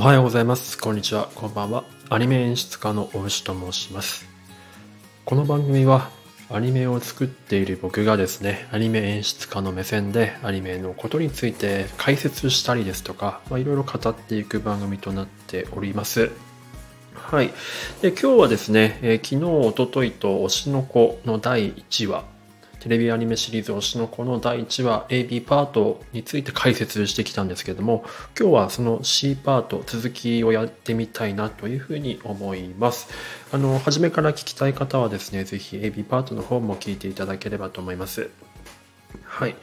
おはようございます。こんにちは。こんばんは。アニメ演出家の大牛と申します。この番組はアニメを作っている僕がですね、アニメ演出家の目線でアニメのことについて解説したりですとか、まあ、いろいろ語っていく番組となっております。はい。で、今日はですね、えー昨日、おとといと推しの子の第1話、テレビアニメシリーズ推しの子の第1話 AB パートについて解説してきたんですけども、今日はその C パート続きをやってみたいなというふうに思います。あの、初めから聞きたい方はですね、ぜひ AB パートの方も聞いていただければと思います。はい。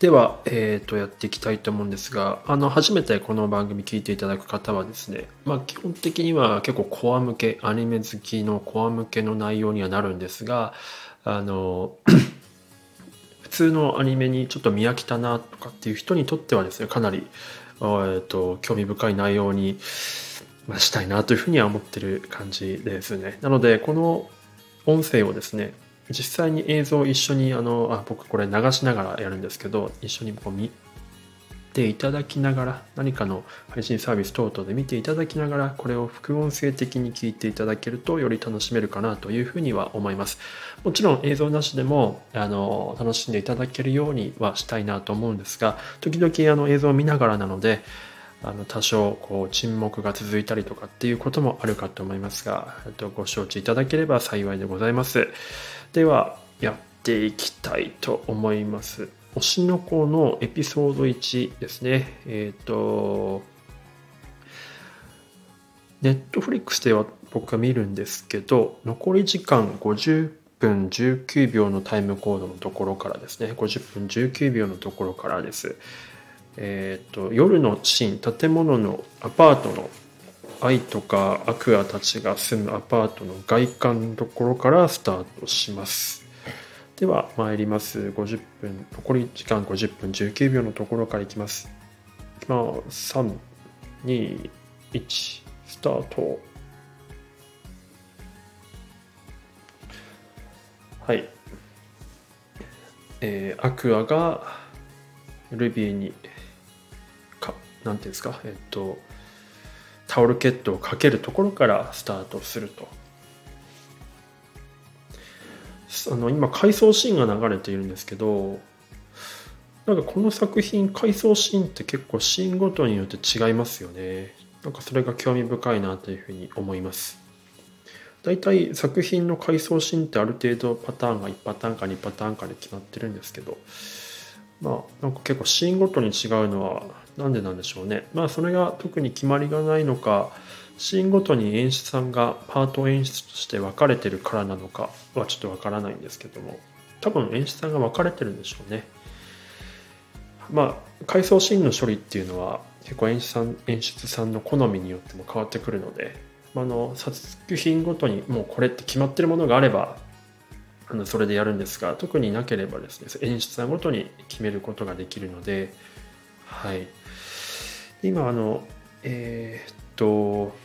では、えー、とやっていきたいと思うんですがあの初めてこの番組聞いていただく方はですね、まあ、基本的には結構コア向けアニメ好きのコア向けの内容にはなるんですがあの 普通のアニメにちょっと見飽きたなとかっていう人にとってはですねかなり、えー、と興味深い内容に、まあ、したいなというふうには思ってる感じですね。なのでこの音声をですね実際に映像を一緒にあのあ僕これ流しながらやるんですけど一緒にこう見ていただきながら何かの配信サービス等々で見ていただきながらこれを副音声的に聞いていただけるとより楽しめるかなというふうには思います。もちろん映像なしでもあの楽しんでいただけるようにはしたいなと思うんですが時々あの映像を見ながらなのであの多少こう沈黙が続いたりとかっていうこともあるかと思いますがえっとご承知いただければ幸いでございます。ではやっていきたいと思います。推しの子のエピソード1ですね。えっ、とネットフリックスでは僕は見るんですけど残り時間50分19秒のタイムコードのところからですね。50分19秒のところからです。えっ、と夜のシーン建物のアパートの愛とかアクアたちが住むアパートの外観のところからスタートします。では参ります。50分残り時間50分19秒のところからいきます。いきます321スタート。はい。えーアクアがルビーにかなんていうんですか？えっとタオルケットをかけるところからスタートすると。あの今回想シーンが流れているんですけどなんかこの作品回想シーンって結構シーンごとによって違いますよね。なんかそれが興味深いなというふうに思います。大体作品の回想シーンってある程度パターンが1パターンか2パターンかで決まってるんですけどまあなんか結構シーンごとに違うのはなんでなんでしょうね。まあそれが特に決まりがないのかシーンごとに演出さんがパート演出として分かれてるからなのかはちょっと分からないんですけども。多分演出さんが分かれてるんでしょうね。まあ回想シーンの処理っていうのは結構演出さん演出さんの好みによっても変わってくるので、まあ、あの作品ごとにもうこれって決まってるものがあればあのそれでやるんですが特になければですね演出さんごとに決めることができるのではい。今あのえーっと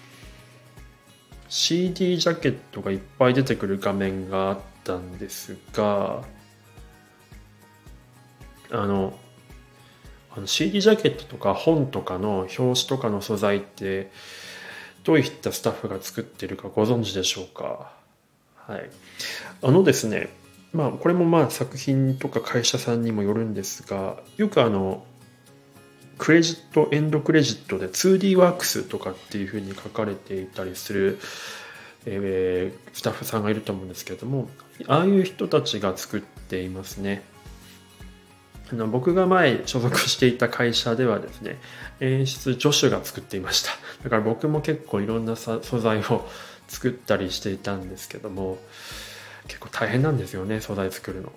CD ジャケットがいっぱい出てくる画面があったんですがあのあの CD ジャケットとか本とかの表紙とかの素材ってどういったスタッフが作ってるかご存知でしょうか？はい。あのですねまあこれもまあ作品とか会社さんにもよるんですがよくあのクレジットエンドクレジットで 2D ワークスとかっていうふうに書かれていたりする、えースタッフさんがいると思うんですけれどもああいう人たちが作っていますね。あの僕が前所属していた会社ではですね演出助手が作っていました。だから僕も結構いろんな素材を作ったりしていたんですけども結構大変なんですよね素材作るの。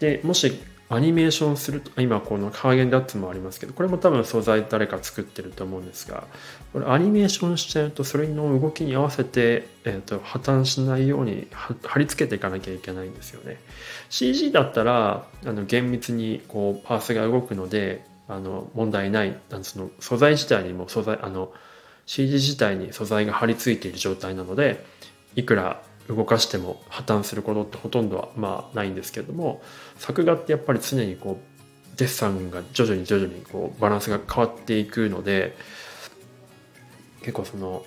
でもしアニメーションすると今このハーゲンダッツもありますけどこれも多分素材誰か作ってると思うんですがこれアニメーションしちゃうとそれの動きに合わせて、えー、と破綻しないように貼り付けていかなきゃいけないんですよね。CG だったらあの厳密にこうパースが動くのであの問題ないあのその素材自体にも素材あの CG 自体に素材が貼り付いている状態なのでいくら動かしても破綻することってほとんどはまあないんですけれども作画ってやっぱり常にこうデッサンが徐々に徐々にこうバランスが変わっていくので結構その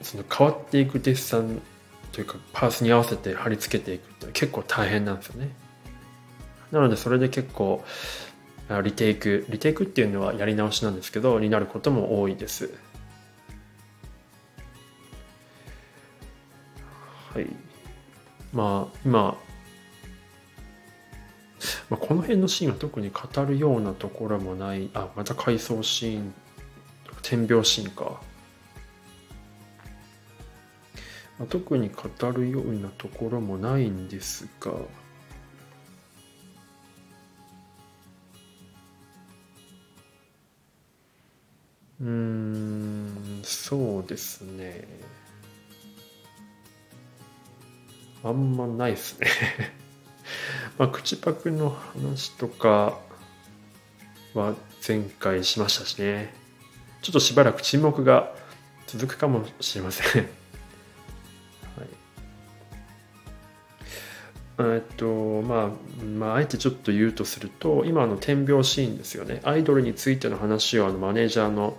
その変わっていくデッサンというかパースに合わせて貼り付けていくって結構大変なんですよね。なのでそれで結構リテイクリテイクっていうのはやり直しなんですけどになることも多いです。まあ今まあ、この辺のシーンは特に語るようなところもない。あまた回想シーン。点描シーンか、まあ、特に語るようなところもないんですが。うんそうですね。あんまないっすね まあ、口パクの話とかは前回しましたしね。ちょっとしばらく沈黙が続くかもしれません はい。えっと、まあ、まあ、あえてちょっと言うとすると、今の点描シーンですよね。アイドルについての話をあのマネージャーの、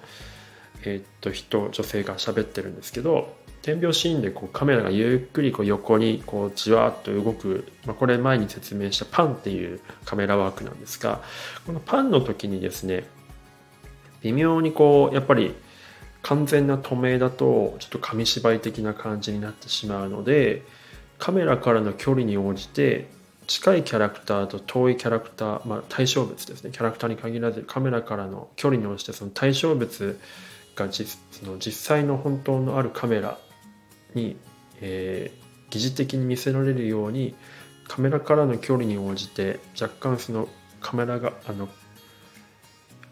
えっと、人、女性が喋ってるんですけど、点描シーンでこうカメラがゆっくりこう横にこうじわっと動く、まあ、これ前に説明したパンっていうカメラワークなんですがこのパンの時にですね微妙にこうやっぱり完全な透明だとちょっと紙芝居的な感じになってしまうのでカメラからの距離に応じて近いキャラクターと遠いキャラクター、まあ、対象物ですね。キャラクターに限らずカメラからの距離に応じてその対象物が実その実際の本当のあるカメラに、えー、疑似的に見せられるようにカメラからの距離に応じて若干そのカメラがあの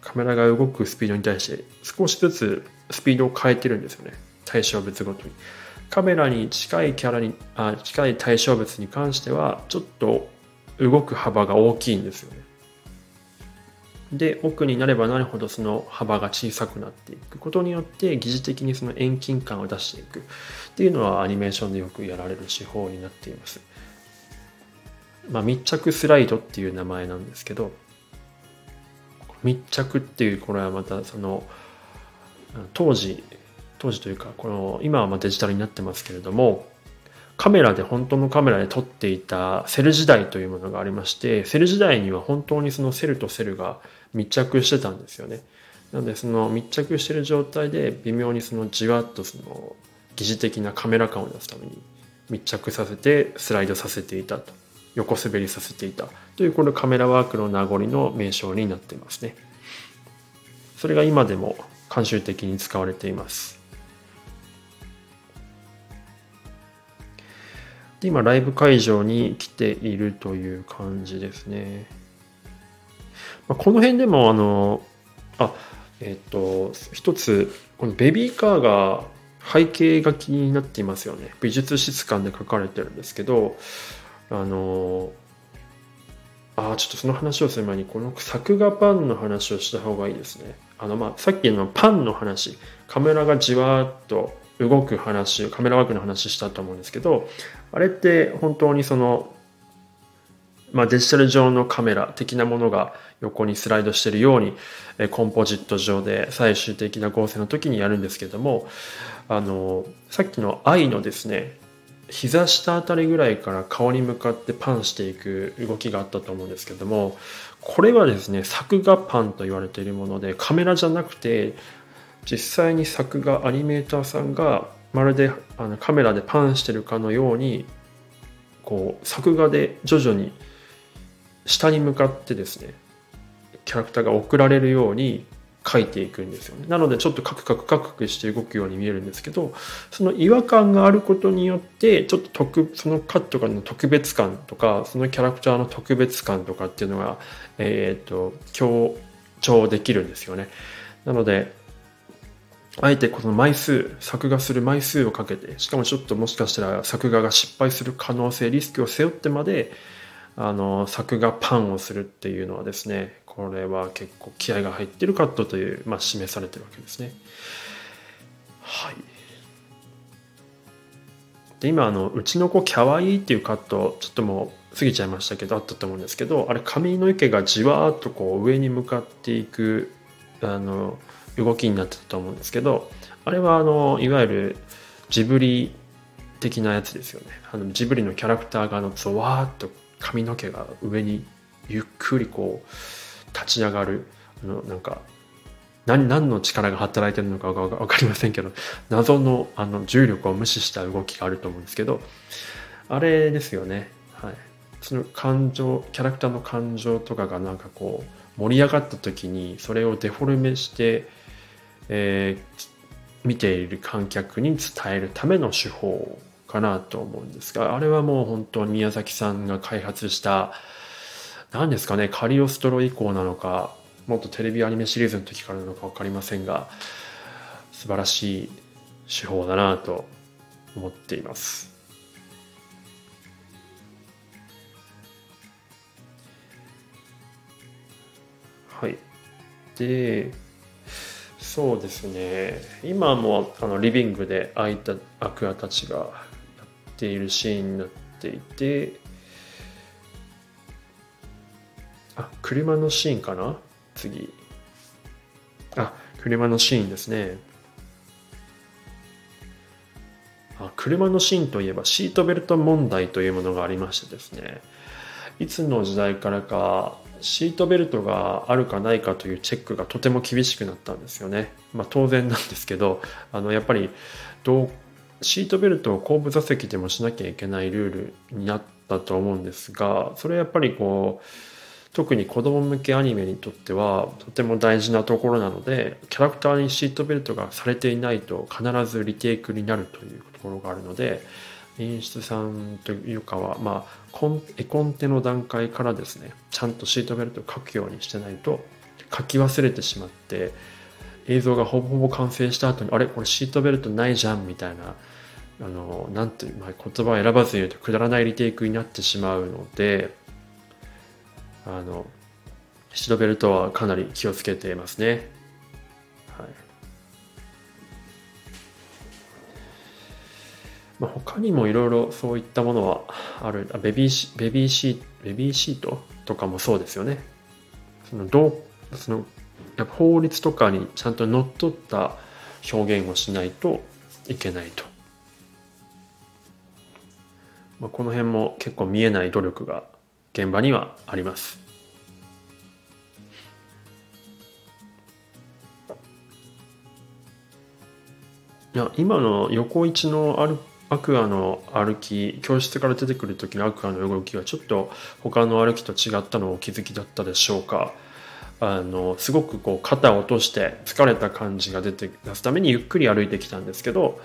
カメラが動くスピードに対して少しずつスピードを変えてるんですよね。対象物ごとに。カメラに近いキャラにあ近い対象物に関してはちょっと動く幅が大きいんですよね。で奥になればなるほどその幅が小さくなっていくことによって疑似的にその遠近感を出していくっていうのはアニメーションでよくやられる手法になっています。まあ、密着スライドっていう名前なんですけど密着っていうこれはまたその当時当時というかこの今はまデジタルになってますけれどもカメラで本当のカメラで撮っていたセル時代というものがありましてセル時代には本当にそのセルとセルが密着してたんですよね。なのでその密着してる状態で微妙にそのじわっとその疑似的なカメラ感を出すために密着させてスライドさせていたと横滑りさせていたというこれカメラワークの名残の名称になっていますね。それが今でも慣習的に使われています。で今ライブ会場に来ているという感じですね。まあ、この辺でもあのあえっ、と一つこのベビーカーが背景が気になっていますよね。美術室館で書かれてるんですけどあのあちょっとその話をする前にこの作画パンの話をした方がいいですね。あのまあさっきのパンの話。カメラがじわーっと動く話カメラワークの話したと思うんですけどあれって本当にそのまあ、デジタル上のカメラ的なものが横にスライドしているようにコンポジット上で最終的な合成の時にやるんですけどもあのさっきの愛のですね膝下あたりぐらいから顔に向かってパンしていく動きがあったと思うんですけどもこれはですね作画パンと言われているものでカメラじゃなくて実際に作画アニメーターさんがまるであのカメラでパンしてるかのようにこう作画で徐々に下に向かってですねキャラクターが送られるように書いていくんですよね。なのでちょっとカクカクカクカクして動くように見えるんですけどその違和感があることによってちょっと特そのカットからの特別感とかそのキャラクターの特別感とかっていうのが、えっ、と強調できるんですよね。なのであえてこの枚数作画する枚数をかけてしかもちょっともしかしたら作画が失敗する可能性リスクを背負ってまであの作画パンをするっていうのはですねこれは結構気合が入ってるカットという、まあ、示されてるわけですね。はい。で今あの「うちの子きゃわいい」っていうカットちょっともう過ぎちゃいましたけどあったと思うんですけどあれ髪の毛がじわーっとこう上に向かっていくあの動きになってたと思うんですけどあれはあのいわゆるジブリ的なやつですよね。あのジブリのキャラクターがあのゾワーっと髪の毛が上にゆっくりこう立ち上がる。あのなんか何何の力が働いてるのかが分かりませんけど謎のあの重力を無視した動きがあると思うんですけどあれですよね。はい。その感情キャラクターの感情とかがなんかこう盛り上がった時にそれをデフォルメして、えー、見ている観客に伝えるための手法かなと思うんですがあれはもう本当宮崎さんが開発した何ですかねカリオストロ以降なのかもっとテレビアニメシリーズの時からなのか分かりませんが素晴らしい手法だなと思っています。はい。で、そうですね。今もあのリビングで開いたアクアたちがやっているシーンになっていて、あ、車のシーンかな？次。あ、車のシーンですね。あ車のシーンといえばシートベルト問題というものがありましてですねいつの時代からかシートベルトがあるかないかというチェックがとても厳しくなったんですよね。まあ、当然なんですけどあのやっぱりどうシートベルトを後部座席でもしなきゃいけないルールになったと思うんですがそれはやっぱりこう特に子供向けアニメにとってはとても大事なところなのでキャラクターにシートベルトがされていないと必ずリテイクになるというところがあるので演出さんというかは、まあ、コン絵コンテの段階からですねちゃんとシートベルトを書くようにしてないと書き忘れてしまって映像がほぼほぼ完成した後にあれ？これシートベルトないじゃんみたいなあのなんていう、まあ、言葉を選ばずに言うとくだらないリテイクになってしまうのであのシドベルトはかなり気をつけていますね。まあ、他にもいろいろそういったものはあるベビーシベビーシベビーシートとかもそうですよね。そのどうそのやっぱ法律とかにちゃんとのっとった表現をしないといけないと。まあ、この辺も結構見えない努力が現場にはあります。いや今の横一のアルアクアの歩き教室から出てくる時のアクアの動きはちょっと他の歩きと違ったのをお気づきだったでしょうか？あのすごくこう肩を落として疲れた感じが出て出すためにゆっくり歩いてきたんですけど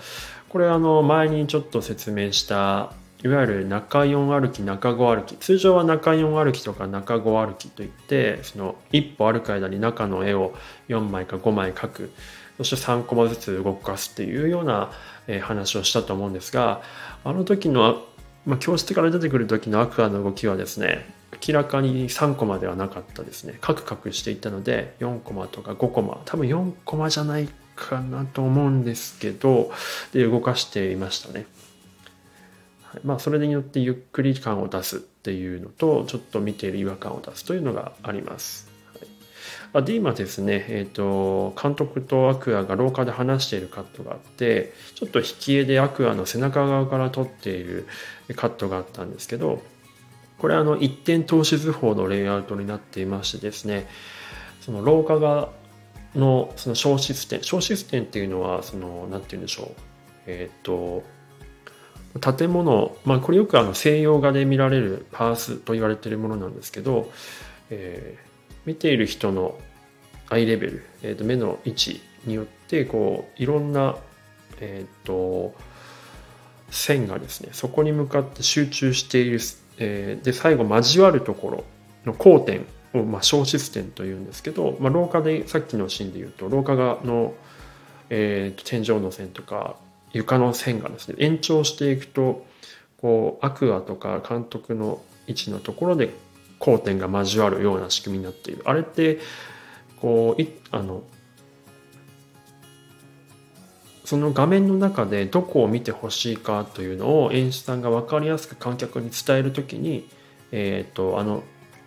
これあの前にちょっと説明したいわゆる中4歩き中5歩き通常は中4歩きとか中5歩きといってその一歩歩く間に中の絵を4枚か5枚描くそして3コマずつ動かすっていうようなえ話をしたと思うんですがあの時の、まあ、教室から出てくる時のアクアの動きはですね明らかに3コマではなかったですね。カクカクしていたので4コマとか5コマ多分4コマじゃないかなと思うんですけどで動かしていましたね。まあ、それによってゆっくり感を出すっていうのとちょっと見ている違和感を出すというのがあります。はい、で今ですね、えーと、監督とアクアが廊下で話しているカットがあってちょっと引き絵でアクアの背中側から撮っているカットがあったんですけどこれあの一点透視図法のレイアウトになっていましてですねその廊下がのその小システム小システムっていうのはその何て言うんでしょうえっ、ー、と建物、まあ、これよくあの西洋画で見られるパースと言われているものなんですけど、えー、見ている人のアイレベル、えー、と目の位置によってこういろんな、えーと、線がですねそこに向かって集中している、えー、で最後交わるところの交点を、まあ、小システムというんですけど、まあ、廊下でさっきのシーンで言うと廊下がの、えー、と天井の線とか床の線がですね延長していくとこうアクアとか監督の位置のところで交点が交わるような仕組みになっている。あれってこういあのその画面の中でどこを見てほしいかというのを演出さんが分かりやすく観客に伝える時にえっ、と、あの、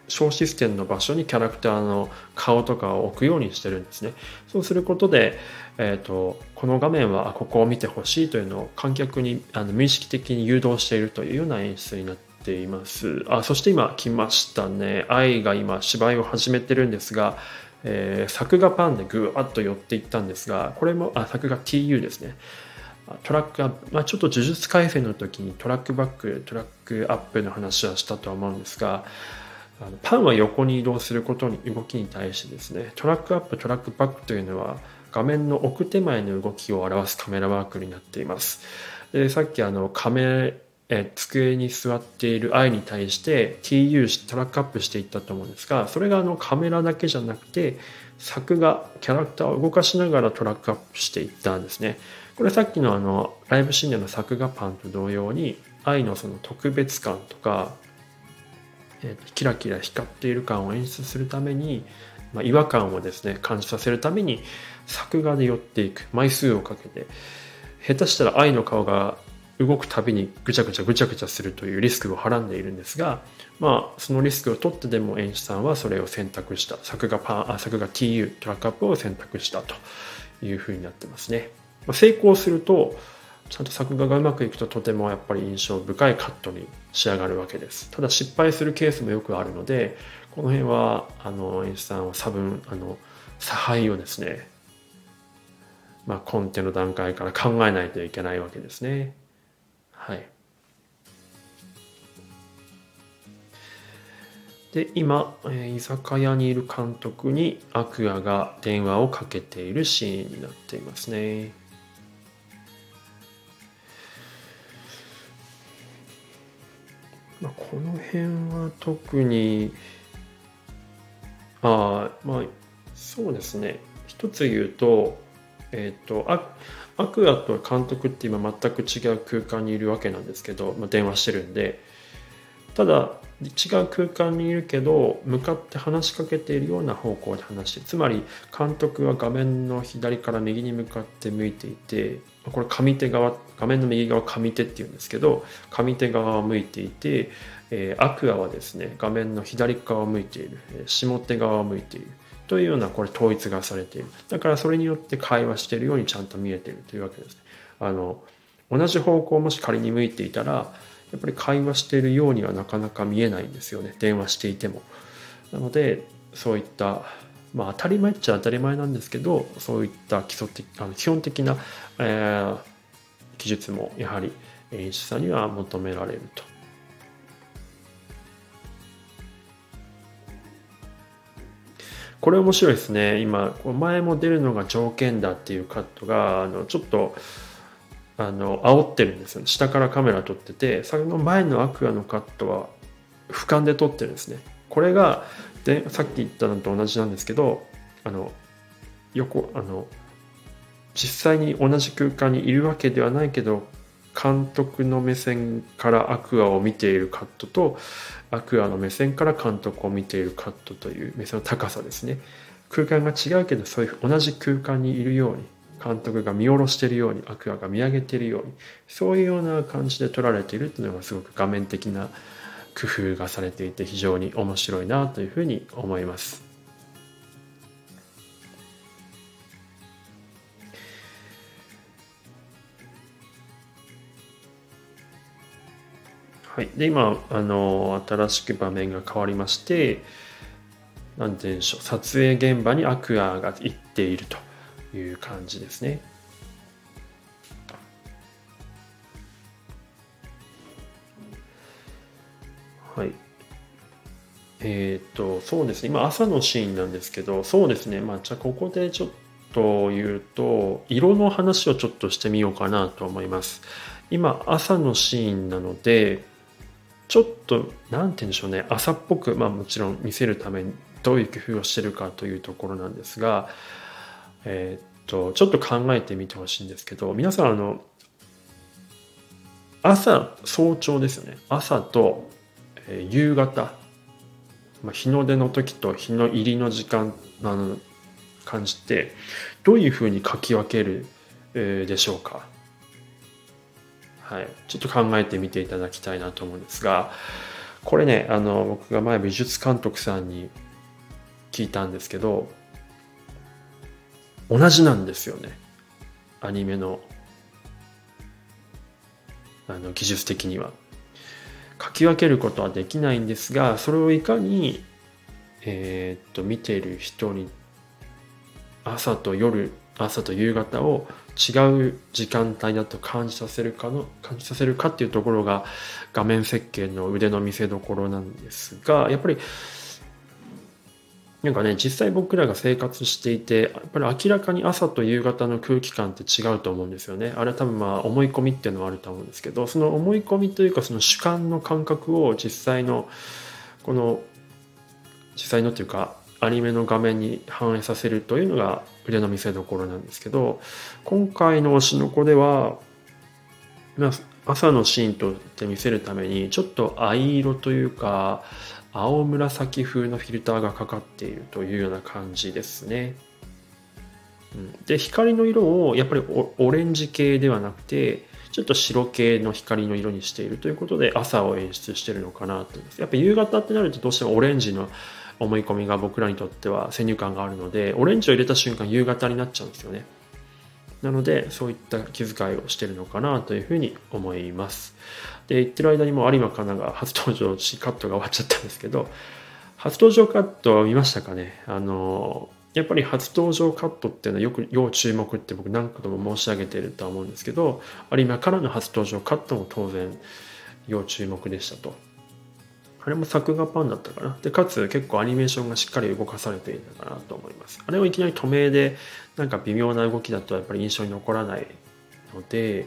小システムの場所にキャラクターの顔とかを置くようにしてるんですね。そうすることで、えーと、この画面はここを見てほしいというのを観客にあの無意識的に誘導しているというような演出になっています。あそして今来ましたね。愛が今芝居を始めてるんですが、えー、作画パンでぐわっと寄っていったんですが、これもあ作画 TU ですね。トラックアップ、まあ、ちょっと呪術改正の時にトラックバック、トラックアップの話はしたと思うんですが、パンは横に移動することに動きに対してですねトラックアップトラックバックというのは画面の奥手前の動きを表すカメラワークになっていますでさっきあのカメえ机に座っている愛に対して TU しトラックアップしていったと思うんですがそれがあのカメラだけじゃなくて作画キャラクターを動かしながらトラックアップしていったんですね。これさっきのあのライブシーンでの作画パンと同様に愛のその特別感とかえー、キラキラ光っている感を演出するために、まあ、違和感をですね感じさせるために作画で寄っていく。枚数をかけて。下手したら愛の顔が動くたびにぐちゃぐちゃぐちゃぐちゃするというリスクをはらんでいるんですが、まあ、そのリスクを取ってでも演出さんはそれを選択した作画パンあ作画 TU トラックアップを選択したというふうになってますね、まあ、成功するとちゃんと作画がうまくいくととてもやっぱり印象深いカットに仕上がるわけです。ただ失敗するケースもよくあるのでこの辺はあの演出さんは差分あの差配をですねまあコンテの段階から考えないといけないわけですね。はい。で今、えー、居酒屋にいる監督にアクアが電話をかけているシーンになっていますね。まあ、この辺は特にああまあそうですね。一つ言うとえっ、ー、とアアクアと監督って今全く違う空間にいるわけなんですけど、まあ、電話してるんで。ただ違う空間にいるけど向かって話しかけているような方向で話してつまり監督は画面の左から右に向かって向いていてこれ上手側画面の右側上手っていうんですけど上手側を向いていて、えー、アクアはですね画面の左側を向いている下手側を向いている。というようなこれ統一がされているだからそれによって会話しているようにちゃんと見えているというわけですねあの同じ方向もし仮に向いていたらやっぱり会話しているようにはなかなか見えないんですよね電話していても。なのでそういったまあ当たり前っちゃ当たり前なんですけどそういった基礎的あの基本的な、えー、技術もやはり演出さんには求められると。これ面白いですね。今前も出るのが条件だっていうカットがあのちょっとあの煽ってるんですよ、ね、下からカメラ撮っててその前のアクアのカットは俯瞰で撮ってるんですね。これがでさっき言ったのと同じなんですけどあの横あの実際に同じ空間にいるわけではないけど監督の目線からアクアを見ているカットとアクアの目線から監督を見ているカットという目線の高さですね空間が違うけどそういう同じ空間にいるように監督が見下ろしているようにアクアが見上げているようにそういうような感じで撮られているというのがすごく画面的な工夫がされていて非常に面白いなというふうに思います。はい、で今あの新しく場面が変わりまして何て言うんでしょう撮影現場にアクアが行っているという感じですね。はい。えっ、ー、と、そうですね。今朝のシーンなんですけど、そうですね。まあ、じゃあここでちょっと言うと、色の話をちょっとしてみようかなと思います。今、朝のシーンなので、ちょっと、なんて言うんでしょうね。朝っぽく、まあもちろん見せるためにどういう工夫をしてるかというところなんですが、え、っと、ちょっと考えてみてほしいんですけど、皆さん、あの、朝、早朝ですよね。朝と、え、夕方、まあ、日の出の時と日の入りの時間の感じて、どういうふうに書き分ける、でしょうか。はい。ちょっと考えてみていただきたいなと思うんですが、これね、あの、僕が前美術監督さんに聞いたんですけど、同じなんですよね。アニメの、あの、技術的には。書き分けることはできないんですが、それをいかに、えー、っと、見ている人に、朝と夜、朝と夕方を違う時間帯だと感じさせるかの感じさせるかっていうところが画面設計の腕の見せ所なんですがやっぱりなんかね実際僕らが生活していてやっぱり明らかに朝と夕方の空気感って違うと思うんですよね。あれは多分まあ思い込みっていうのはあると思うんですけどその思い込みというかその主観の感覚を実際のこの実際のというかアニメの画面に反映させるというのが腕の見せ所なんですけど今回の推しの子では、ま、朝のシーンとして見せるためにちょっと藍色というか青紫風のフィルターがかかっているというような感じですね。で光の色をやっぱりオレンジ系ではなくてちょっと白系の光の色にしているということで朝を演出してるのかなと思いますやっぱ夕方ってなるとどうしてもオレンジの思い込みが僕らにとっては先入観があるのでオレンジを入れた瞬間夕方になっちゃうんですよね。なのでそういった気遣いをしてるのかなというふうに思います。で言ってる間にも有馬かなが初登場しカットが終わっちゃったんですけど初登場カット見ましたかね？あのやっぱり初登場カットっていうのはよく要注目って僕何度も申し上げてるとは思うんですけど有馬からの初登場カットも当然要注目でしたと。あれも作画パンだったかな。で、かつ結構アニメーションがしっかり動かされていたかなと思います。あれをいきなり透明で、なんか微妙な動きだとやっぱり印象に残らないので、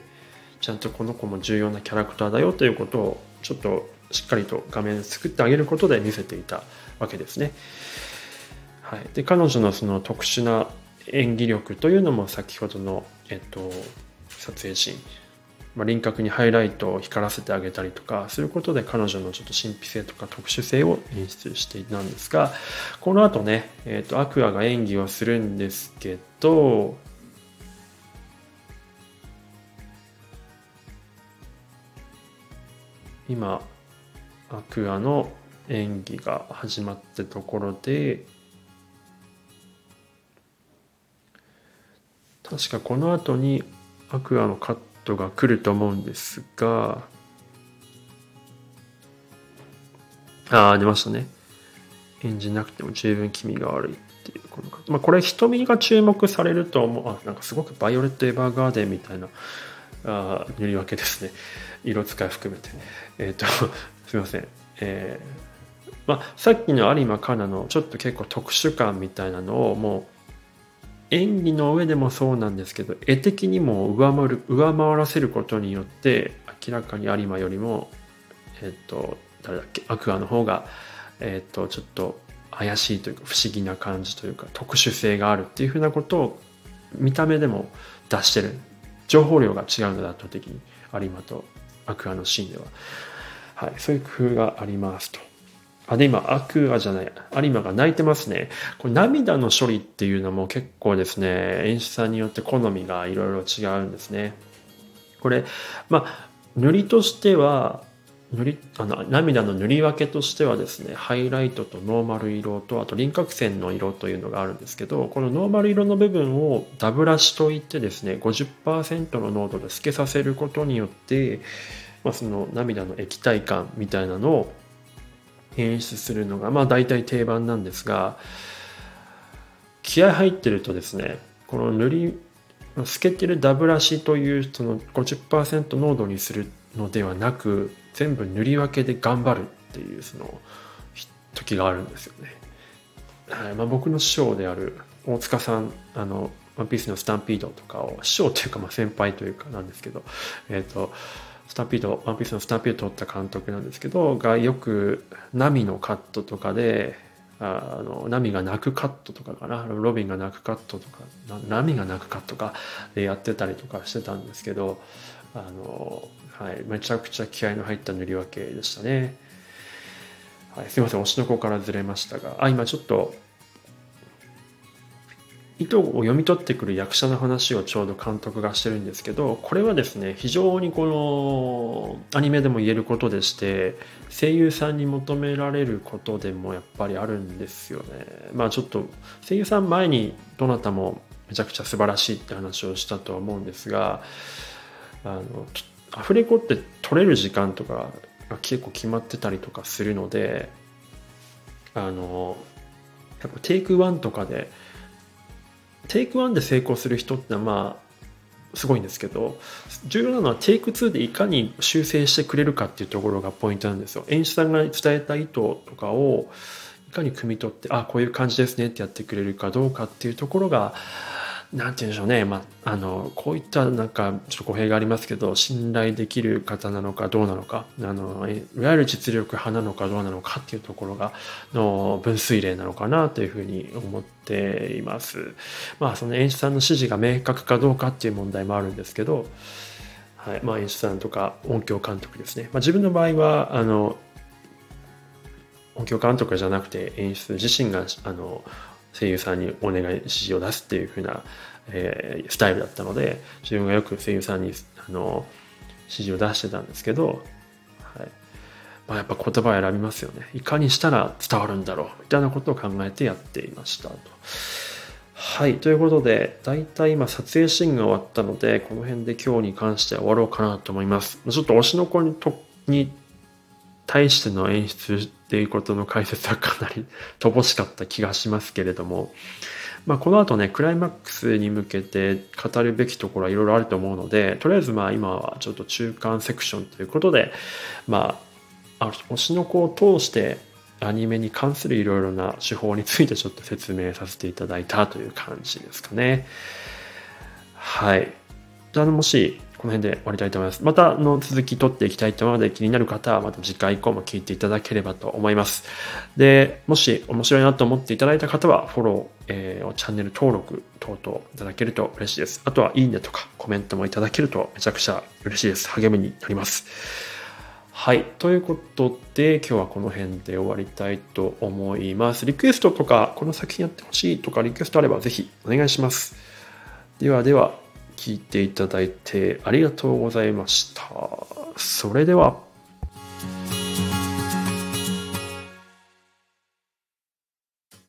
ちゃんとこの子も重要なキャラクターだよということを、ちょっとしっかりと画面作ってあげることで見せていたわけですね。はい。で、彼女のその特殊な演技力というのも先ほどの、えっと、撮影シーンまあ、輪郭にハイライトを光らせてあげたりとかすることで彼女のちょっと神秘性とか特殊性を演出していたんですがこの後ね、えーと、アクアが演技をするんですけど今アクアの演技が始まったところで確かこの後にアクアのカットが来ると思うんですが、ああ、出ましたね。演じなくても十分気味が悪いっていうこの、まあ、これ瞳が注目されると思うあなんかすごくバイオレット・エヴァーガーデンみたいなあ塗り分けですね。色使い含めて。えっ、ー、とすいません。えー、まあ、さっきの有馬香奈のちょっと結構特殊感みたいなのをもう演技の上でもそうなんですけど絵的にも上回る上回らせることによって明らかに有馬よりもえっ、と誰だっけアクアの方がえっ、とちょっと怪しいというか不思議な感じというか特殊性があるっていうふうなことを見た目でも出してる。情報量が違うので圧倒的に。有馬とアクアのシーンでは、はい、そういう工夫がありますと。あ、で、今、アクアじゃない、有馬が泣いてますね。これ涙の処理っていうのも結構ですね、演出さんによって好みがいろいろ違うんですね。これ、まあ、塗りとしては、塗り、あの、涙の塗り分けとしてはですね、ハイライトとノーマル色と、あと輪郭線の色というのがあるんですけど、このノーマル色の部分をダブラシといってですね、50%の濃度で透けさせることによって、まあ、その涙の液体感みたいなのを演出するのがまあ大体定番なんですが気合入ってるとですねこの塗り透けてるダブラシというその50%濃度にするのではなく全部塗り分けで頑張るっていうその時があるんですよね。はいまあ、僕の師匠である大塚さんあのワンピースのスタンピードとかを師匠というかまあ先輩というかなんですけどえっ、ー、とスタンピード、ワンピースのスタンピードを撮った監督なんですけど、がよく波のカットとかで、あの波が泣くカットとかかな、ロビンが泣くカットとか、波が泣くカットかでやってたりとかしてたんですけど、あの、はい、めちゃくちゃ気合の入った塗り分けでしたね。はい、すいません、推しの子からずれましたが、あ、今ちょっと、意図を読み取ってくる役者の話をちょうど監督がしてるんですけどこれはですね非常にこのアニメでも言えることでして声優さんに求められることでもやっぱりあるんですよね。まあちょっと声優さん前にどなたもめちゃくちゃ素晴らしいって話をしたとは思うんですがあのアフレコって撮れる時間とかが結構決まってたりとかするのであのやっぱテイク1とかでテイク1で成功する人ってのはまあすごいんですけど重要なのはテイク2でいかに修正してくれるかっていうところがポイントなんですよ。演出さんが伝えた意図とかをいかに汲み取ってあこういう感じですねってやってくれるかどうかっていうところがなんて言うんでしょうね、まあ、あのこういったなんかちょっと語弊がありますけど信頼できる方なのかどうなのか。あのいわゆる実力派なのかどうなのかっていうところがの分水嶺なのかなというふうに思っています。まあその演出さんの指示が明確かどうかっていう問題もあるんですけど、はい。まあ、演出さんとか音響監督ですね、まあ、自分の場合はあの音響監督じゃなくて演出自身があの声優さんにお願い指示を出すっていう風な、えー、スタイルだったので自分がよく声優さんにあの指示を出してたんですけど、はいまあ、やっぱ言葉を選びますよねいかにしたら伝わるんだろうみたいなことを考えてやっていましたと。はい。ということで、大体今撮影シーンが終わったので、この辺で今日に関しては終わろうかなと思います。ちょっと推しの子にとに対しての演出っていうことの解説はかなり乏しかった気がしますけれども、まあ、この後ね、クライマックスに向けて語るべきところはいろいろあると思うので、とりあえずまあ今はちょっと中間セクションということで、まあ、推しの子を通してアニメに関するいろいろな手法についてちょっと説明させていただいたという感じですかね。はい。じゃあ、もしこの辺で終わりたいと思います。またの続き取っていきたいと思うので気になる方はまた次回以降も聞いていただければと思います。で、もし面白いなと思っていただいた方はフォロー、えー、チャンネル登録等々いただけると嬉しいです。あとはいいねとかコメントもいただけるとめちゃくちゃ嬉しいです。励みになります。はい。ということで、今日はこの辺で終わりたいと思います。リクエストとか、この作品やってほしいとか、リクエストあればぜひお願いします。ではでは、聞いていただいてありがとうございました。それでは。